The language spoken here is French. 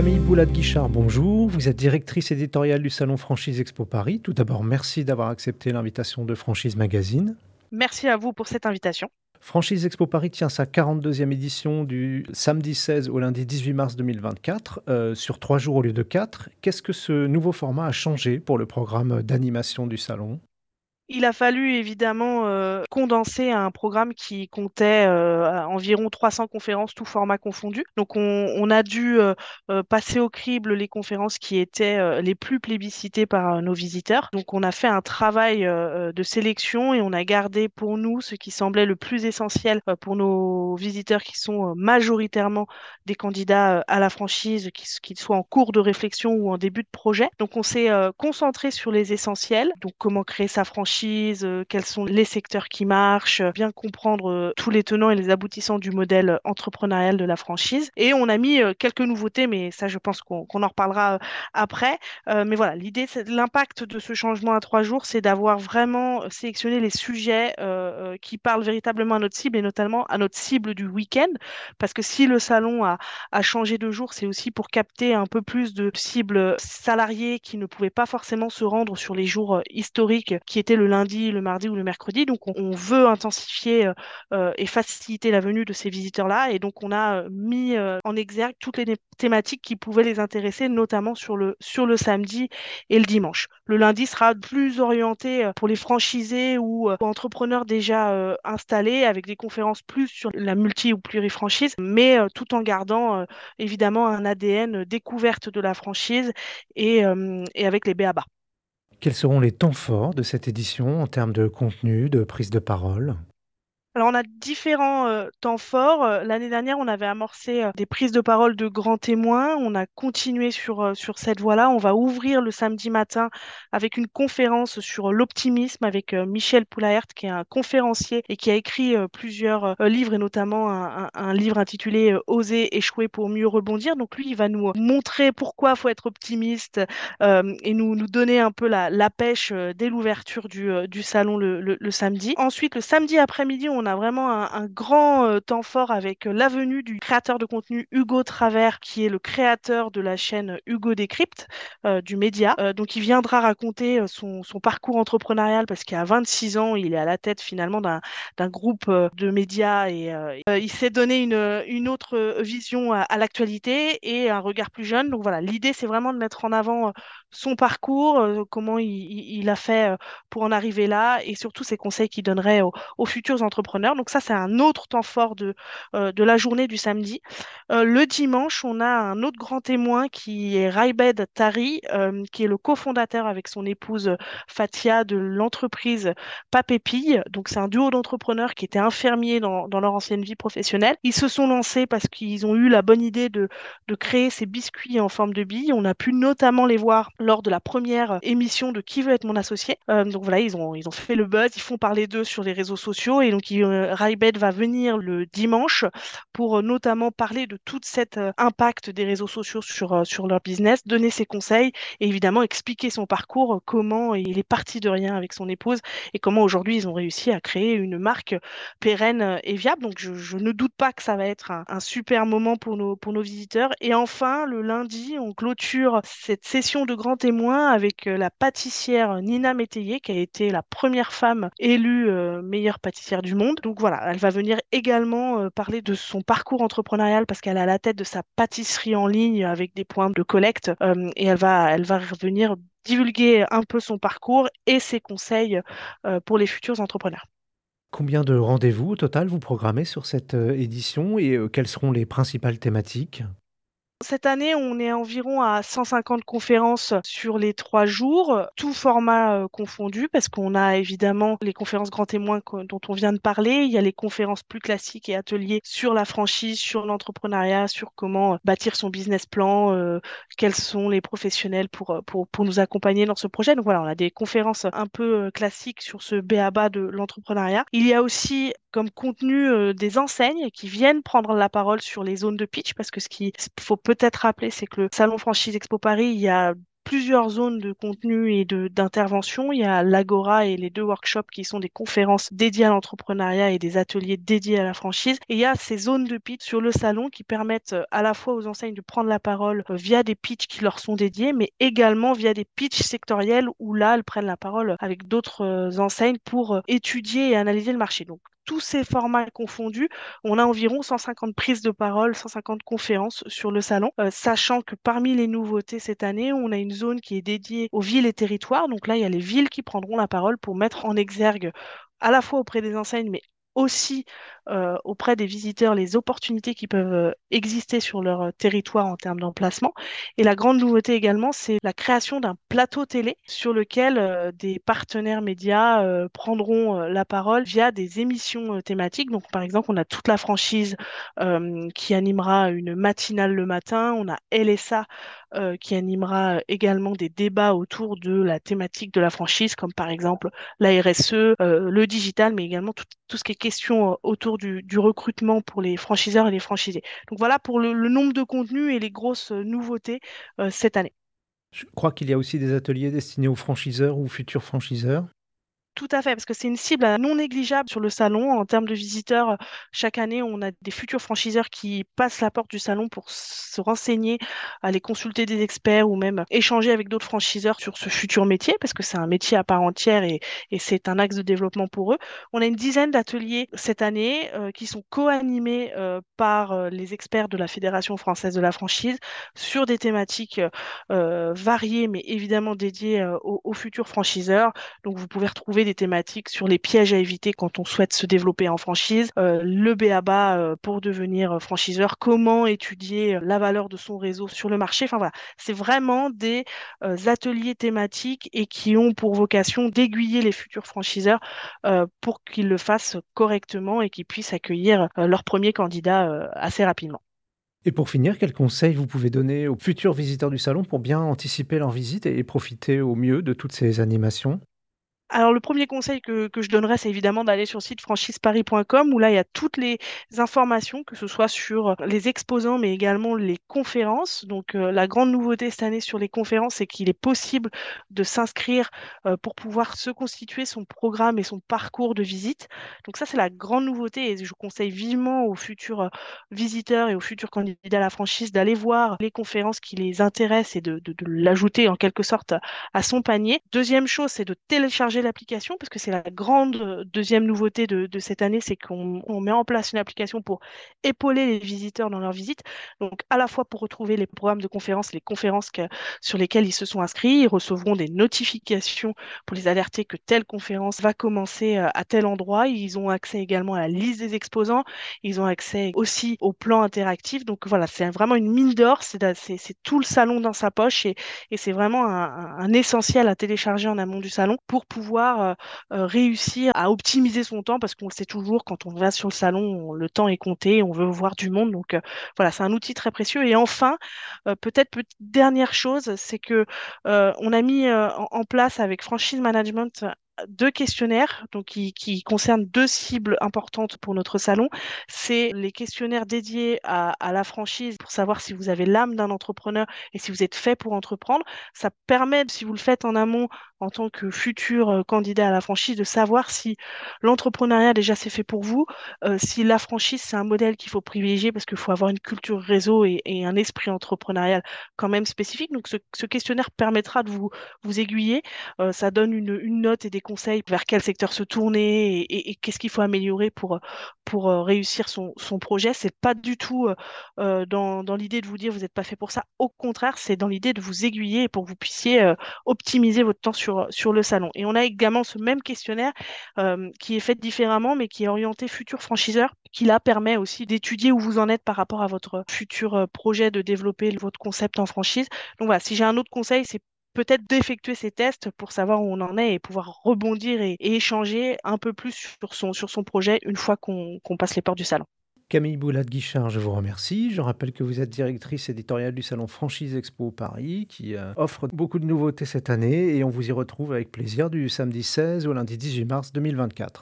Camille Boulade-Guichard, bonjour. Vous êtes directrice éditoriale du Salon Franchise Expo Paris. Tout d'abord, merci d'avoir accepté l'invitation de Franchise Magazine. Merci à vous pour cette invitation. Franchise Expo Paris tient sa 42e édition du samedi 16 au lundi 18 mars 2024, euh, sur trois jours au lieu de quatre. Qu'est-ce que ce nouveau format a changé pour le programme d'animation du salon? Il a fallu évidemment euh, condenser un programme qui comptait euh, environ 300 conférences, tout format confondu. Donc on, a dû euh, passer au crible les conférences qui étaient les plus plébiscitées par nos visiteurs. Donc on a fait un travail de sélection et on a gardé pour nous ce qui semblait le plus essentiel pour nos visiteurs qui sont majoritairement des candidats à la franchise, qu'ils soient en cours de réflexion ou en début de projet. Donc on s'est concentré sur les essentiels, donc comment créer sa franchise euh, quels sont les secteurs qui marchent, euh, bien comprendre euh, tous les tenants et les aboutissants du modèle entrepreneurial de la franchise. Et on a mis quelques nouveautés, mais ça, je pense qu'on en reparlera après. mais voilà, l'idée, l'impact de ce changement à trois jours, c'est d'avoir vraiment sélectionné les sujets qui parlent véritablement à notre cible et notamment à notre cible du week-end. Parce que si le salon a, a changé de jour, c'est aussi pour capter un peu plus de cibles salariés qui ne pouvaient pas forcément se rendre sur les jours historiques qui étaient le lundi, le mardi ou le mercredi. Donc, on, veut intensifier euh, euh, et faciliter la venue de ces visiteurs-là. Et donc, on a euh, mis en exergue toutes les thématiques qui pouvaient les intéresser, notamment sur le, samedi et le dimanche. Le lundi sera plus orienté pour les franchisés ou entrepreneurs déjà installés, avec des conférences plus sur la multi ou plurifranchise, mais tout en gardant évidemment un ADN découverte de la franchise et, et avec les BABA. Quels seront les temps forts de cette édition en termes de contenu, de prise de parole? Alors, on a différents euh, temps forts. Euh, l'année dernière, on avait amorcé euh, des prises de parole de grands témoins. On a continué sur, sur cette voie-là. On va ouvrir le samedi matin avec une conférence sur l'optimisme avec Michel Poulaert, qui est un conférencier et qui a écrit plusieurs livres et notamment un, livre intitulé Oser échouer pour mieux rebondir. Donc, lui, il va nous montrer pourquoi il faut être optimiste et nous, nous donner un peu la, la pêche dès l'ouverture du, du salon le, le, samedi. Ensuite, le samedi après-midi, on a vraiment un, grand euh, temps fort avec euh, la venue du créateur de contenu Hugo Travers, qui est le créateur de la chaîne Hugo Décrypte euh, du média. donc, il viendra raconter son, parcours entrepreneurial parce qu'à 26 ans, il est à la tête finalement d'un groupe de médias et il s'est donné une, autre vision à, l'actualité et un regard plus jeune. Donc voilà, l'idée, c'est vraiment de mettre en avant son parcours, comment il, a fait pour en arriver là et surtout ses conseils qu'il donnerait aux futurs entrepreneurs donc ça, c'est un autre temps fort de, euh, de la journée du samedi. Euh, le dimanche, on a un autre grand témoin qui est Raibed Tari, euh, qui est le cofondateur avec son épouse Fatia de l'entreprise Papépille. Donc c'est un duo d'entrepreneurs qui étaient infirmiers dans, dans, leur ancienne vie professionnelle. Ils se sont lancés parce qu'ils ont eu la bonne idée de, de créer ces biscuits en forme de billes. On a pu notamment les voir lors de la première émission de Qui veut être mon associé. donc voilà, ils ont, ils ont fait le buzz, ils font parler d'eux sur les réseaux sociaux et donc ils euh, va venir le dimanche pour euh, notamment parler de tout cet euh, impact des réseaux sociaux sur, sur leur business, donner ses conseils et évidemment expliquer son parcours, comment il est parti de rien avec son épouse et comment aujourd'hui ils ont réussi à créer une marque pérenne et viable. Donc je, ne doute pas que ça va être un, super moment pour nos, pour nos visiteurs. Et enfin, le lundi, on clôture cette session de grands témoins avec la pâtissière Nina Métayer, qui a été la première femme élue meilleure pâtissière du monde donc voilà, elle va venir également euh, parler de son parcours entrepreneurial parce qu'elle à la tête de sa pâtisserie en ligne avec des points de collecte euh, et elle va, elle revenir divulguer un peu son parcours et ses conseils euh, pour les futurs entrepreneurs. Combien de rendez-vous au total vous programmez sur cette édition et quelles seront les principales thématiques? Cette année, on est environ à 150 conférences sur les trois jours, tout format euh, confondu, parce qu'on a évidemment les conférences grands témoins dont on vient de parler, il y a les conférences plus classiques et ateliers sur la franchise, sur l'entrepreneuriat, sur comment euh, bâtir son business plan, euh, quels sont les professionnels pour, pour, pour nous accompagner dans ce projet. Donc voilà, on a des conférences un peu classiques sur ce BABA de l'entrepreneuriat. Il y a aussi comme contenu des enseignes qui viennent prendre la parole sur les zones de pitch, parce que ce qu'il faut peut-être rappeler, c'est que le Salon Franchise Expo Paris, il y a plusieurs zones de contenu et d'intervention. Il y a l'Agora et les deux workshops qui sont des conférences dédiées à l'entrepreneuriat et des ateliers dédiés à la franchise. Et il y a ces zones de pitch sur le salon qui permettent euh, à la fois aux enseignes de prendre la parole euh, via des pitchs qui leur sont dédiés, mais également via des pitchs sectoriels où là, elles prennent la parole avec d'autres euh, enseignes pour étudier et analyser le marché. Tous ces formats confondus, on a environ 150 prises de parole, 150 conférences sur le salon, euh, sachant que parmi les nouveautés cette année, on a une zone qui est dédiée aux villes et territoires. Donc là, il y a les villes qui prendront la parole pour mettre en exergue à la fois auprès des enseignes, mais aussi euh, auprès des visiteurs les opportunités qui peuvent euh, exister sur leur euh, territoire en termes d'emplacement. Et la grande nouveauté également, c'est la création d'un plateau télé sur lequel des partenaires médias prendront la parole via des émissions thématiques. Donc, par exemple, on a toute la franchise qui animera une matinale le matin. On a LSA qui animera également des débats autour de la thématique de la franchise, comme par exemple la RSE, le digital, mais également tout, ce qui est question autour du, recrutement pour les franchiseurs et les franchisés. Donc voilà pour le, nombre de contenus et les grosses nouveautés euh, cette année. Je crois qu'il y a aussi des ateliers destinés aux franchiseurs ou futurs franchiseurs. Tout à fait, parce que c'est une cible non négligeable sur le salon. En termes de visiteurs, chaque année, on a des futurs franchiseurs qui passent la porte du salon pour se renseigner, aller consulter des experts ou même échanger avec d'autres franchiseurs sur ce futur métier, parce que c'est un métier à part entière et, c'est un axe de développement pour eux. On a une dizaine d'ateliers cette année euh, qui sont co-animés euh, par euh, les experts de la Fédération française de la franchise sur des thématiques variées, mais évidemment dédiées aux, aux futurs franchiseurs. Donc vous pouvez retrouver des thématiques sur les pièges à éviter quand on souhaite se développer en franchise, euh, le BABA euh, pour devenir euh, franchiseur, comment étudier la valeur de son réseau sur le marché. Enfin voilà, c'est vraiment des ateliers thématiques et qui ont pour vocation d'aiguiller les futurs franchiseurs pour qu'ils le fassent correctement et qu'ils puissent accueillir leur premier candidat assez rapidement. Et pour finir, quels conseils vous pouvez donner aux futurs visiteurs du salon pour bien anticiper leur visite et profiter au mieux de toutes ces animations? Alors, le premier conseil que, que je donnerais, c'est évidemment d'aller sur le site franchiseparis.com où là, il y a toutes les informations, que ce soit sur les exposants, mais également les conférences. Donc, euh, la grande nouveauté cette année sur les conférences, c'est qu'il est possible de s'inscrire euh, pour pouvoir se constituer son programme et son parcours de visite. Donc, ça, c'est la grande nouveauté et je conseille vivement aux futurs euh, visiteurs et aux futurs candidats à la franchise d'aller voir les conférences qui les intéressent et de, de, de l'ajouter en quelque sorte à son panier. Deuxième chose, c'est de télécharger l'application parce que c'est la grande euh, deuxième nouveauté de, cette année, c'est qu'on met en place une application pour épauler les visiteurs dans leur visite. Donc à la fois pour retrouver les programmes de conférences, les conférences sur lesquelles ils se sont inscrits, ils recevront des notifications pour les alerter que telle conférence va commencer euh, à tel endroit. Ils ont accès également à la liste des exposants, ils ont accès aussi au plan interactif. Donc voilà, c'est vraiment une mine d'or, c'est tout le salon dans sa poche et, c'est vraiment un, un essentiel à télécharger en amont du salon pour pouvoir euh, euh, réussir à optimiser son temps parce qu'on le sait toujours, quand on va sur le salon, le temps est compté, on veut voir du monde. Donc euh, voilà, c'est un outil très précieux. Et enfin, peut-être petite dernière chose, c'est que on a mis en, place avec Franchise Management deux questionnaires donc qui, concernent deux cibles importantes pour notre salon. C'est les questionnaires dédiés à, la franchise pour savoir si vous avez l'âme d'un entrepreneur et si vous êtes fait pour entreprendre. Ça permet, si vous le faites en amont en tant que futur euh, candidat à la franchise, de savoir si l'entrepreneuriat déjà c'est fait pour vous, euh, si la franchise c'est un modèle qu'il faut privilégier parce qu'il faut avoir une culture réseau et, un esprit entrepreneurial quand même spécifique. Donc ce, questionnaire permettra de vous, aiguiller. Euh, ça donne une, note et des conseils vers quel secteur se tourner et, qu'est-ce qu'il faut améliorer pour, réussir son, son projet. C'est pas du tout dans, dans l'idée de vous dire vous n'êtes pas fait pour ça. Au contraire, c'est dans l'idée de vous aiguiller pour que vous puissiez optimiser votre temps sur, sur le salon. Et on a également ce même questionnaire qui est fait différemment, mais qui est orienté futur franchiseur, qui là permet aussi d'étudier où vous en êtes par rapport à votre futur projet de développer votre concept en franchise. Donc voilà, si j'ai un autre conseil, c'est peut-être d'effectuer ces tests pour savoir où on en est et pouvoir rebondir et, échanger un peu plus sur son, sur son projet une fois qu'on passe les portes du salon. Camille Boulade-Guichard, je vous remercie. Je rappelle que vous êtes directrice éditoriale du salon Franchise Expo Paris, qui euh, offre beaucoup de nouveautés cette année et on vous y retrouve avec plaisir du samedi 16 au lundi 18 mars 2024.